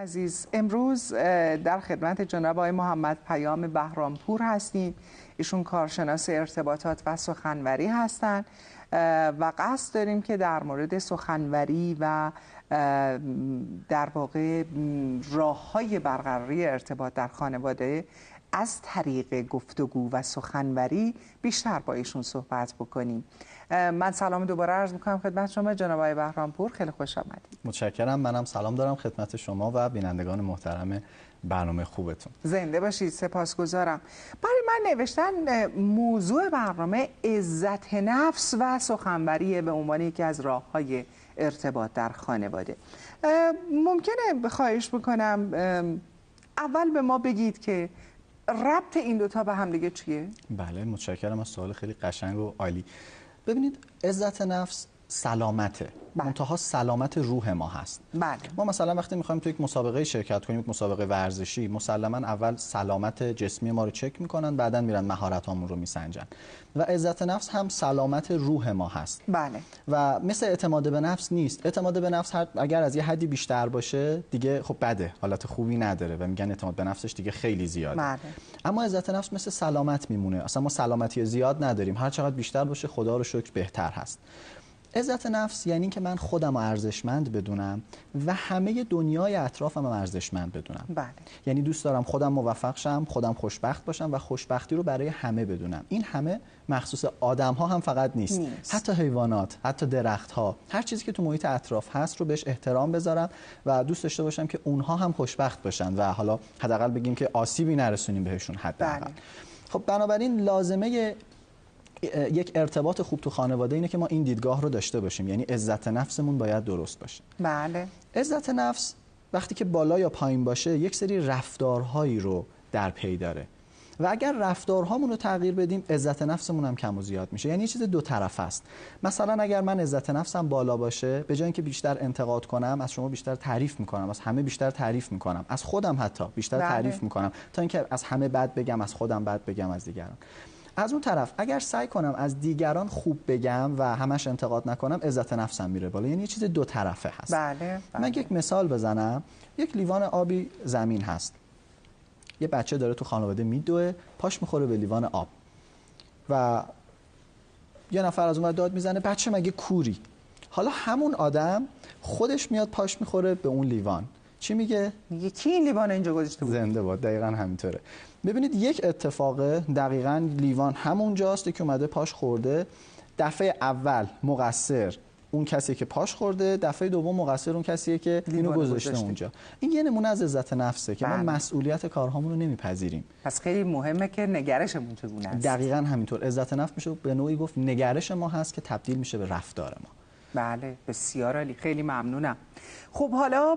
عزیز امروز در خدمت جناب آقای محمد پیام بهرامپور هستیم. ایشون کارشناس ارتباطات و سخنوری هستند و قصد داریم که در مورد سخنوری و در واقع راه های برقراری ارتباط در خانواده از طریق گفتگو و سخنوری بیشتر با ایشون صحبت بکنیم. من سلام دوباره عرض می‌کنم خدمت شما جناب آقای بهرامپور. خیلی خوش آمدید. متشکرم. منم سلام دارم خدمت شما و بینندگان محترم برنامه خوبتون. زنده باشید. سپاسگزارم. برای من نوشتن موضوع برنامه عزت نفس و سخنوری به عنوان یکی از راه های ارتباط در خانواده. ممکنه خواهش بکنم اول به ما بگید که ربط این دوتا به هم دیگه چیه؟ بله متشکرم. از سوال خیلی قشنگ و عالی. ببینید عزت نفس سلامته. بله. منتها سلامت روح ما هست. بله. ما مثلا وقتی می‌خوایم تو یک مسابقه شرکت کنیم مسابقه ورزشی مسلما اول سلامت جسمی ما رو چک می‌کنن بعدا میرن مهارت رو میسنجن. و عزت نفس هم سلامت روح ما هست. بله. و مثل اعتماد به نفس نیست. اعتماد به نفس اگر از یه حدی بیشتر باشه دیگه خب بده. حالت خوبی نداره و میگن اعتماد به نفسش دیگه خیلی زیاده. بله. اما عزت نفس مثل سلامت میمونه. اصلا ما سلامتی زیاد نداریم. هر چقدر بیشتر باشه خدا رو شکر بهتر هست. عزت نفس یعنی که من خودم ارزشمند بدونم و همه دنیای اطرافم هم ارزشمند بدونم بله. یعنی دوست دارم خودم موفق شم خودم خوشبخت باشم و خوشبختی رو برای همه بدونم این همه مخصوص آدم ها هم فقط نیست, نیست. حتی حیوانات حتی درخت ها هر چیزی که تو محیط اطراف هست رو بهش احترام بذارم و دوست داشته باشم که اونها هم خوشبخت باشن و حالا حداقل بگیم که آسیبی نرسونیم بهشون حداقل بله. خب بنابراین لازمه یک ارتباط خوب تو خانواده اینه که ما این دیدگاه رو داشته باشیم. یعنی عزت نفسمون باید درست باشه. بله. عزت نفس وقتی که بالا یا پایین باشه یک سری رفتارهایی رو در پی داره. و اگر رفتارهامون رو تغییر بدیم عزت نفسمون هم کم و زیاد میشه. یعنی چیز دو طرف است. مثلا اگر من عزت نفسم بالا باشه به جای اینکه بیشتر انتقاد کنم از شما بیشتر تعریف می‌کنم از همه بیشتر تعریف می‌کنم. از خودم حتی بیشتر بله. تعریف می‌کنم تا اینکه از همه بد بگم از خودم بد بگم از دیگران. از اون طرف اگر سعی کنم از دیگران خوب بگم و همش انتقاد نکنم عزت نفسم میره بالا. یعنی یه چیز دو طرفه هست. بله, بله. من یک مثال بزنم. یک لیوان آبی زمین هست. یه بچه داره تو خانواده میدوه پاش می‌خوره به لیوان آب. و یه نفر از اون داد می‌زنه بچه مگه کوری؟ حالا همون آدم خودش میاد پاش می‌خوره به اون لیوان. چی میگه؟ میگه کی این لیوان اینجا گذاشته بود؟ زنده باد دقیقا همینطوره. ببینید یک اتفاق دقیقا لیوان همونجاست که اومده پاش خورده. دفعه اول مقصر اون کسی که پاش خورده دفعه دوم مقصر اون کسیه که اینو گذاشته اونجا. این یه نمونه از عزت نفسه که ما بله. مسئولیت کارهامون رو نمیپذیریم. پس خیلی مهمه که نگرشمون چگونه است؟ دقیقا همینطور. عزت نفس میشه به نوعی گفت نگرش ما هست که تبدیل میشه به رفتار ما. بله بسیار عالی. خیلی ممنونم. خب حالا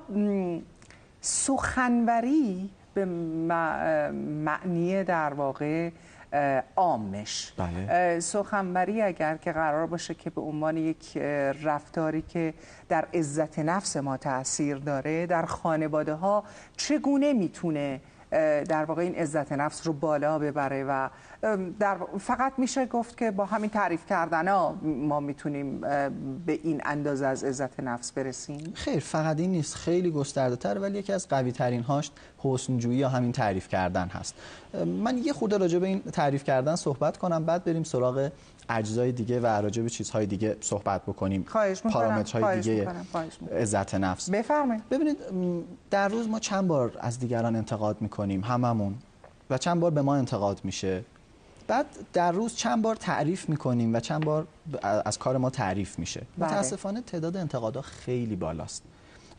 سخنوری به معنی در واقع عامش بله. سخنوری اگر که قرار باشه که به عنوان یک رفتاری که در عزت نفس ما تاثیر داره در خانواده ها چگونه می‌تونه در واقع این عزت نفس رو بالا ببره و در فقط میشه گفت که با همین تعریف کردن ها ما می‌تونیم به این اندازه از عزت نفس برسیم؟ خیر فقط این نیست. خیلی گسترده تر ولی یکی از قوی ترین هاش حسنجویی یا همین تعریف کردن هست. من یه خورده راجع به این تعریف کردن صحبت کنم بعد بریم سراغ اجزای دیگه و راجع به چیزهای دیگه صحبت بکنیم. پارامترهای دیگه عزت نفس. بفرمایید. ببینید در روز ما چند بار از دیگران انتقاد می‌کنیم هممون. و چند بار به ما انتقاد میشه. بعد در روز چند بار تعریف می‌کنیم و چند بار از کار ما تعریف میشه. بله. متاسفانه تعداد انتقادها خیلی بالاست.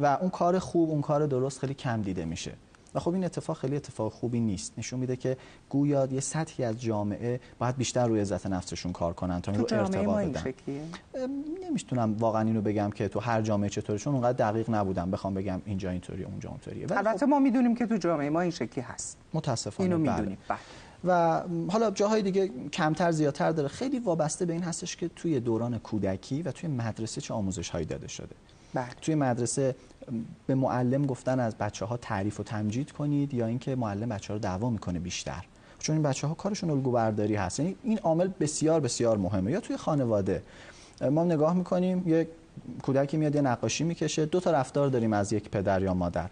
و اون کار خوب اون کار درست خیلی کم دیده میشه. و خب این اتفاق خیلی اتفاق خوبی نیست. نشون میده که گویا یه سطحی از جامعه باید بیشتر روی عزت نفسشون کار کنن تا این رو ارتباط بدن. نمی‌تونم واقعا اینو بگم که تو هر جامعه چطوره چون اونقدر دقیق نبودم بخوام بگم اینجا اینطوریه اونجا اونطوریه. البته خب... ما می‌دونیم که تو جامعه ما این شکلی هست. متاسفانه اینو می‌دونیم. بله. و حالا جاهای دیگه کمتر زیادتر داره. خیلی وابسته به این هستش که توی دوران کودکی و توی مدرسه چه آموزش هایی داده شده. بله. توی مدرسه به معلم گفتن از بچه ها تعریف و تمجید کنید یا اینکه معلم بچه ها رو دعوا می‌کنه بیشتر. چون این بچه ها کارشون الگو برداری هست. یعنی این عامل بسیار بسیار مهمه. یا توی خانواده. ما نگاه می‌کنیم یک کودکی میاد یه نقاشی می‌کشه. دو تا رفتار داریم از یک پدر یا مادر.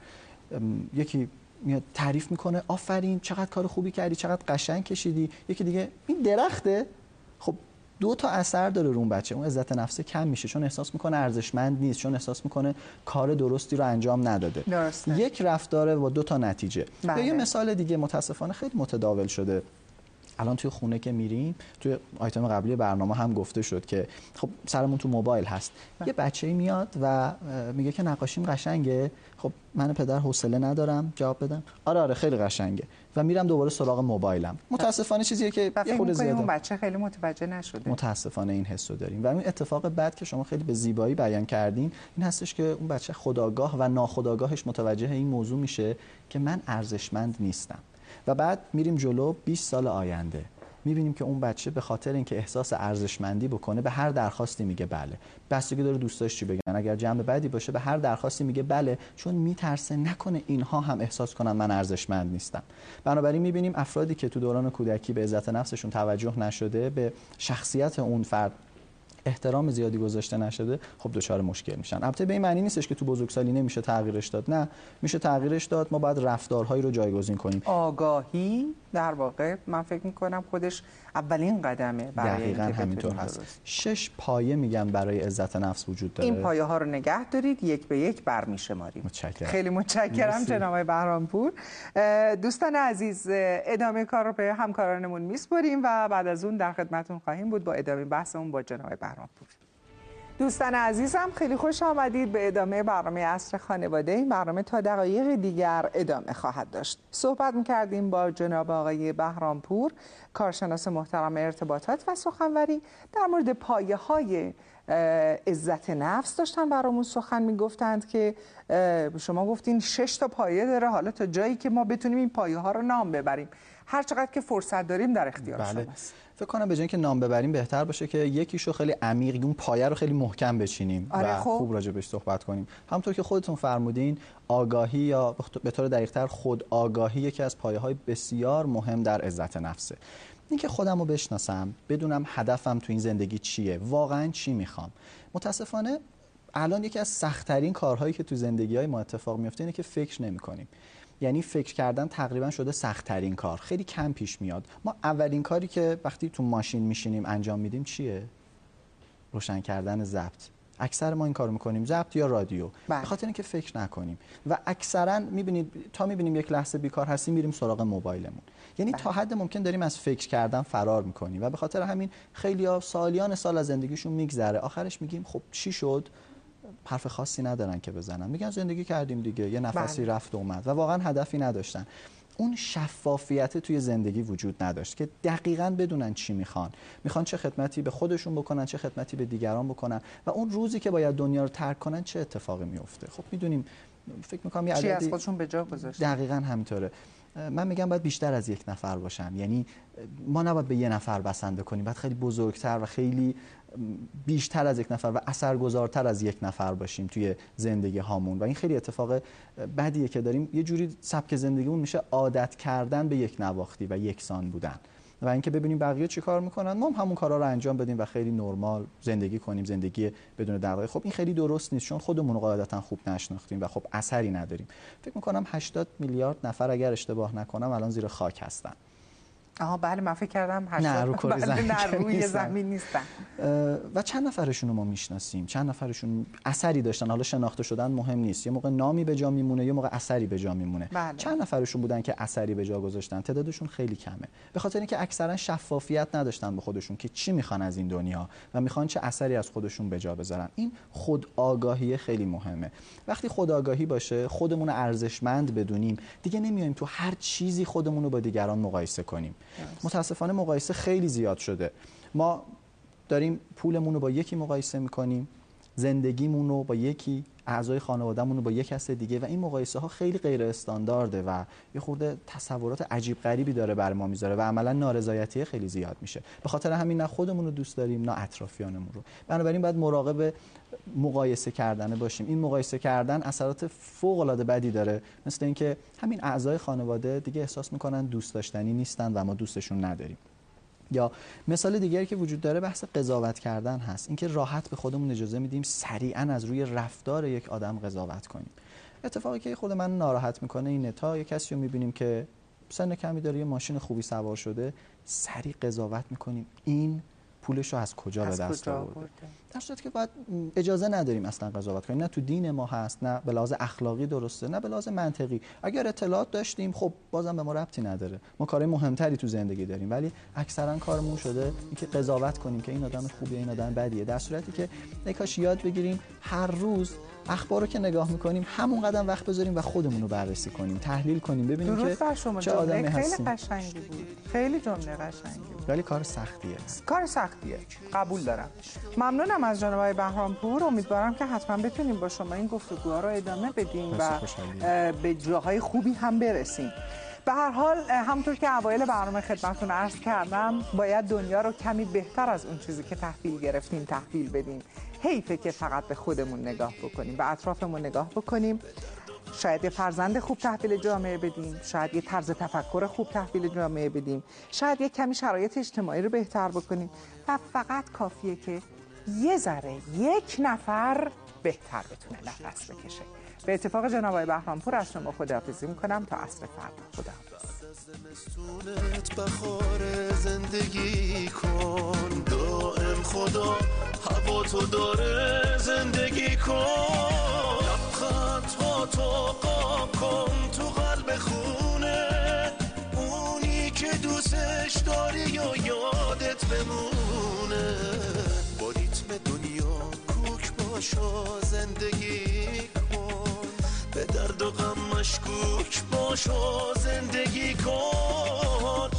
یکی میاد تعریف می‌کنه آفرین چقدر کار خوبی کردی چقدر قشنگ کشیدی. یکی دیگه این درخته. خب دو تا اثر داره رو اون بچه. اون عزت نفس کم میشه چون احساس می‌کنه ارزشمند نیست چون احساس می‌کنه کار درستی رو انجام نداده. درسته. یک رفتاره با دو تا نتیجه. بله. یه مثال دیگه متاسفانه خیلی متداول شده. الان توی خونه که میریم توی آیتم قبلی برنامه هم گفته شد که خب سرمون تو موبایل هست. یه بچه میاد و میگه که نقاشیم قشنگه. خب من پدر حوصله ندارم. جواب بدم. آره آره خیلی قشنگه. و میرم دوباره سراغ موبایلم. متاسفانه چیزیه که یه خورده می‌کنی اون بچه خیلی متوجه نشده. متاسفانه این حس رو داریم. و اون اتفاق بعد که شما خیلی به زیبایی بیان کردین این هستش که اون بچه خداگاه و ناخداگاهش متوجه این موضوع میشه که من ارزشمند نیستم. و بعد میریم جلو 20 سال آینده. می‌بینیم که اون بچه به خاطر اینکه احساس ارزشمندی بکنه به هر درخواستی میگه بله. بستگی داره دوستاش چی بگن؟ اگر جمع بعدی باشه به هر درخواستی میگه بله چون میترسه نکنه اینها هم احساس کنن من ارزشمند نیستم. بنابراین می‌بینیم افرادی که تو دوران کودکی به عزت نفسشون توجه نشده به شخصیت اون فرد احترام زیادی گذاشته نشده خب دچار مشکل میشن. البته به این معنی نیستش که تو بزرگسالی نمیشه تغییرش داد نه. میشه تغییرش داد ما باید رفتارهایی رو جایگزین کنیم. آگاهی در واقع من فکر می‌کنم خودش اولین قدمه برای دقیقا همینطور هست. درست. شش پایه میگم برای عزت نفس وجود داره. این پایه ها رو نگه دارید یک به یک برمیشماریم. متشکرم. خیلی متشکرم. جناب بهرامپور. دوستان عزیز ادامه کار رو به همکارانمون میسپریم و بعد از اون در خدمتون خواهیم بود با ادامه بحثمون با جناب بهرامپور دوستان عزیزم خیلی خوش آمدید به ادامه برنامه اصر خانواده. این برنامه تا دقایق دیگر ادامه خواهد داشت. صحبت می‌کردیم با جناب آقای بهرامپور کارشناس محترم ارتباطات و سخنوری. در مورد پایه های عزت نفس داشتن برامون سخن می‌گفتند که شما گفتین شش تا پایه داره. حالا تا جایی که ما بتونیم این پایه ها رو نام ببریم. هر چقدر که فرصت داریم در اختیار بله. شماست. فکر کنم به جای اینکه نام ببریم بهتر باشه که یکیشو خیلی عمیق اون پایه رو خیلی محکم بچینیم آره و خب. خوب راجع بهش صحبت کنیم. همونطور که خودتون فرمودین آگاهی یا به طور دقیقتر خود آگاهی یکی از پایه های بسیار مهم در عزت نفسه. اینکه خودم رو بشناسم بدونم هدفم تو این زندگی چیه واقعا چی می‌خوام. متاسفانه الان یکی از سختترین کارهایی که تو زندگی های ما اتفاق میفته اینه که فکر نمی کنیم یعنی فکر کردن تقریبا شده سختترین کار. خیلی کم پیش میاد. ما اولین کاری که وقتی تو ماشین میشینیم انجام میدیم چیه؟ روشن کردن ضبط. اکثر ما این کارو می‌کنیم ضبط یا رادیو. بله. به خاطر اینکه فکر نکنیم. و اکثرا می‌بینید تا می‌بینیم یک لحظه بیکار هستیم میریم سراغ موبایلمون. یعنی تا حد ممکن داریم از فکر کردن فرار می‌کنیم. و به خاطر همین خیلی ها سالیان سال از زندگیشون میگذره. آخرش میگیم خب چی شد؟ حرف خاصی ندارن که بزنن. میگن زندگی کردیم دیگه یه نفسی بله. رفت و اومد و واقعا هدفی نداشتن. اون شفافیت توی زندگی وجود نداشت که دقیقا بدونن چی می‌خوان. می‌خوان چه خدمتی به خودشون بکنن چه خدمتی به دیگران بکنن و اون روزی که باید دنیا رو ترک کنن چه اتفاقی میفته. خب می‌دونیم فکر می‌کنم یه چی از عددی خودشون به جا گذاشتن؟ دقیقا همینطوره. من میگم باید بیشتر از یک نفر باشن یعنی ما نباید به یه نفر بسنده کنیم. باید خیلی بزرگتر و خیلی بیشتر از یک نفر و اثرگذارتر از یک نفر باشیم توی زندگی هامون. و این خیلی اتفاق بدیه که داریم یه جوری سبک زندگیمون میشه عادت کردن به یک نواختی و یکسان بودن. و اینکه ببینیم بقیه چی کار می‌کنن ما هم همون کارا رو انجام بدیم و خیلی نرمال زندگی کنیم زندگی بدون دغدغه. خب این خیلی درست نیست چون خودمون قاعدتا خوب نشناختیم و خب اثری نداریم. فکر می‌کنم 80 میلیارد نفر اگر اشتباه نکنم الان زیر خاک هستن. آها بله من فکر کردم نه، هشتاد- رو کره بله، زمین نه روی نیستن. زمین نیستن. و چند نفرشون رو ما می‌شناسیم؟ چند نفرشون اثری داشتن؟ حالا شناخته شدن مهم نیست. یه موقع نامی به جا میمونه یه موقع اثری به جا میمونه. بله. چند نفرشون بودن که اثری به جا گذاشتن؟ تعدادشون خیلی کمه. به خاطر اینکه اکثرا شفافیت نداشتن به خودشون که چی می‌خوان از این دنیا و می‌خوان چه اثری از خودشون به جا بذارن. این خود آگاهی خیلی مهمه. وقتی خود آگاهی باشه خودمون ارزشمند بدونیم. دیگه نمیایم تو هر چیزی خودمون رو با دیگران مقایسه کنیم. متاسفانه مقایسه خیلی زیاد شده. ما داریم پولمون رو با یکی مقایسه می‌کنیم زندگیمون رو با یکی اعضای خانوادهمون رو با یک کس دیگه و این مقایسه ها خیلی غیر استاندارده و یه خورده تصورات عجیب غریبی داره بر ما می‌ذاره و عملا نارضایتی خیلی زیاد میشه. به خاطر همین نه خودمون رو دوست داریم نه اطرافیانمون رو. بنابراین باید مراقب مقایسه کردن باشیم. این مقایسه کردن اثرات فوق العاده بدی داره. مثل اینکه همین اعضای خانواده دیگه احساس می‌کنن دوست داشتنی نیستن و ما دوستشون نداریم. یا مثال دیگری که وجود داره بحث قضاوت کردن هست. اینکه راحت به خودمون اجازه میدیم سریعا از روی رفتار یک آدم قضاوت کنیم. اتفاقی که خود من ناراحت می‌کنه اینه تا یه کسی رو می‌بینیم که سن کمی داره یه ماشین خوبی سوار شده سریع قضاوت می‌کنیم. این پولش رو از کجا به دست آورده؟ در صورتی که باید اجازه نداریم اصلا قضاوت کنیم. نه تو دین ما هست نه به لحاظ اخلاقی درسته نه به لحاظ منطقی. اگر اطلاعات داشتیم خب بازم به ما ربطی نداره. ما کارهای مهمتری تو زندگی داریم. ولی اکثرا کارمون شده اینکه قضاوت کنیم که این آدم خوبیه این آدم بدیه. در صورتی که یکاش یاد بگیریم هر روز اخبار رو که نگاه می‌کنیم همون قدم وقت بذاریم و خودمون رو بررسی کنیم تحلیل کنیم ببینیم که شما چه آدمی خیلی قشنگی بود. خیلی جمله قشنگی بود. ولی کار سختیه. کار سختیه. قبول دارم. ممنونم از جناب آقای بهرامپور. امیدوارم که حتما بتونیم با شما این گفتگوها رو ادامه بدیم و به جاهای خوبی هم برسیم. به هر حال همونطور که اوایل برنامه خدمتتون عرض کردم باید دنیا رو کمی بهتر از اون چیزی که تحویل گرفتیم تحویل بدیم. حیفه که فقط به خودمون نگاه بکنیم به اطرافمون نگاه بکنیم. شاید یه فرزند خوب تحویل جامعه بدیم شاید یه طرز تفکر خوب تحویل جامعه بدیم شاید یه کمی شرایط اجتماعی رو بهتر بکنیم و فقط کافیه که یه ذره یک نفر بهتر بتونه نفس بکشه. به اتفاق جناب آقای بهرامپور از شما خداحافظی می‌کنم تا عصر فردا. خداحافظ. بخار زندگی کن. دائم خدا هوا تو داره زندگی کن. لبخند تو کن تو قلب خونه. اونی که دوستش داری و یادت بمونه. با ریتم دنیا کوک باشا زندگی به درد و غم مشکوک باش و زندگی کن.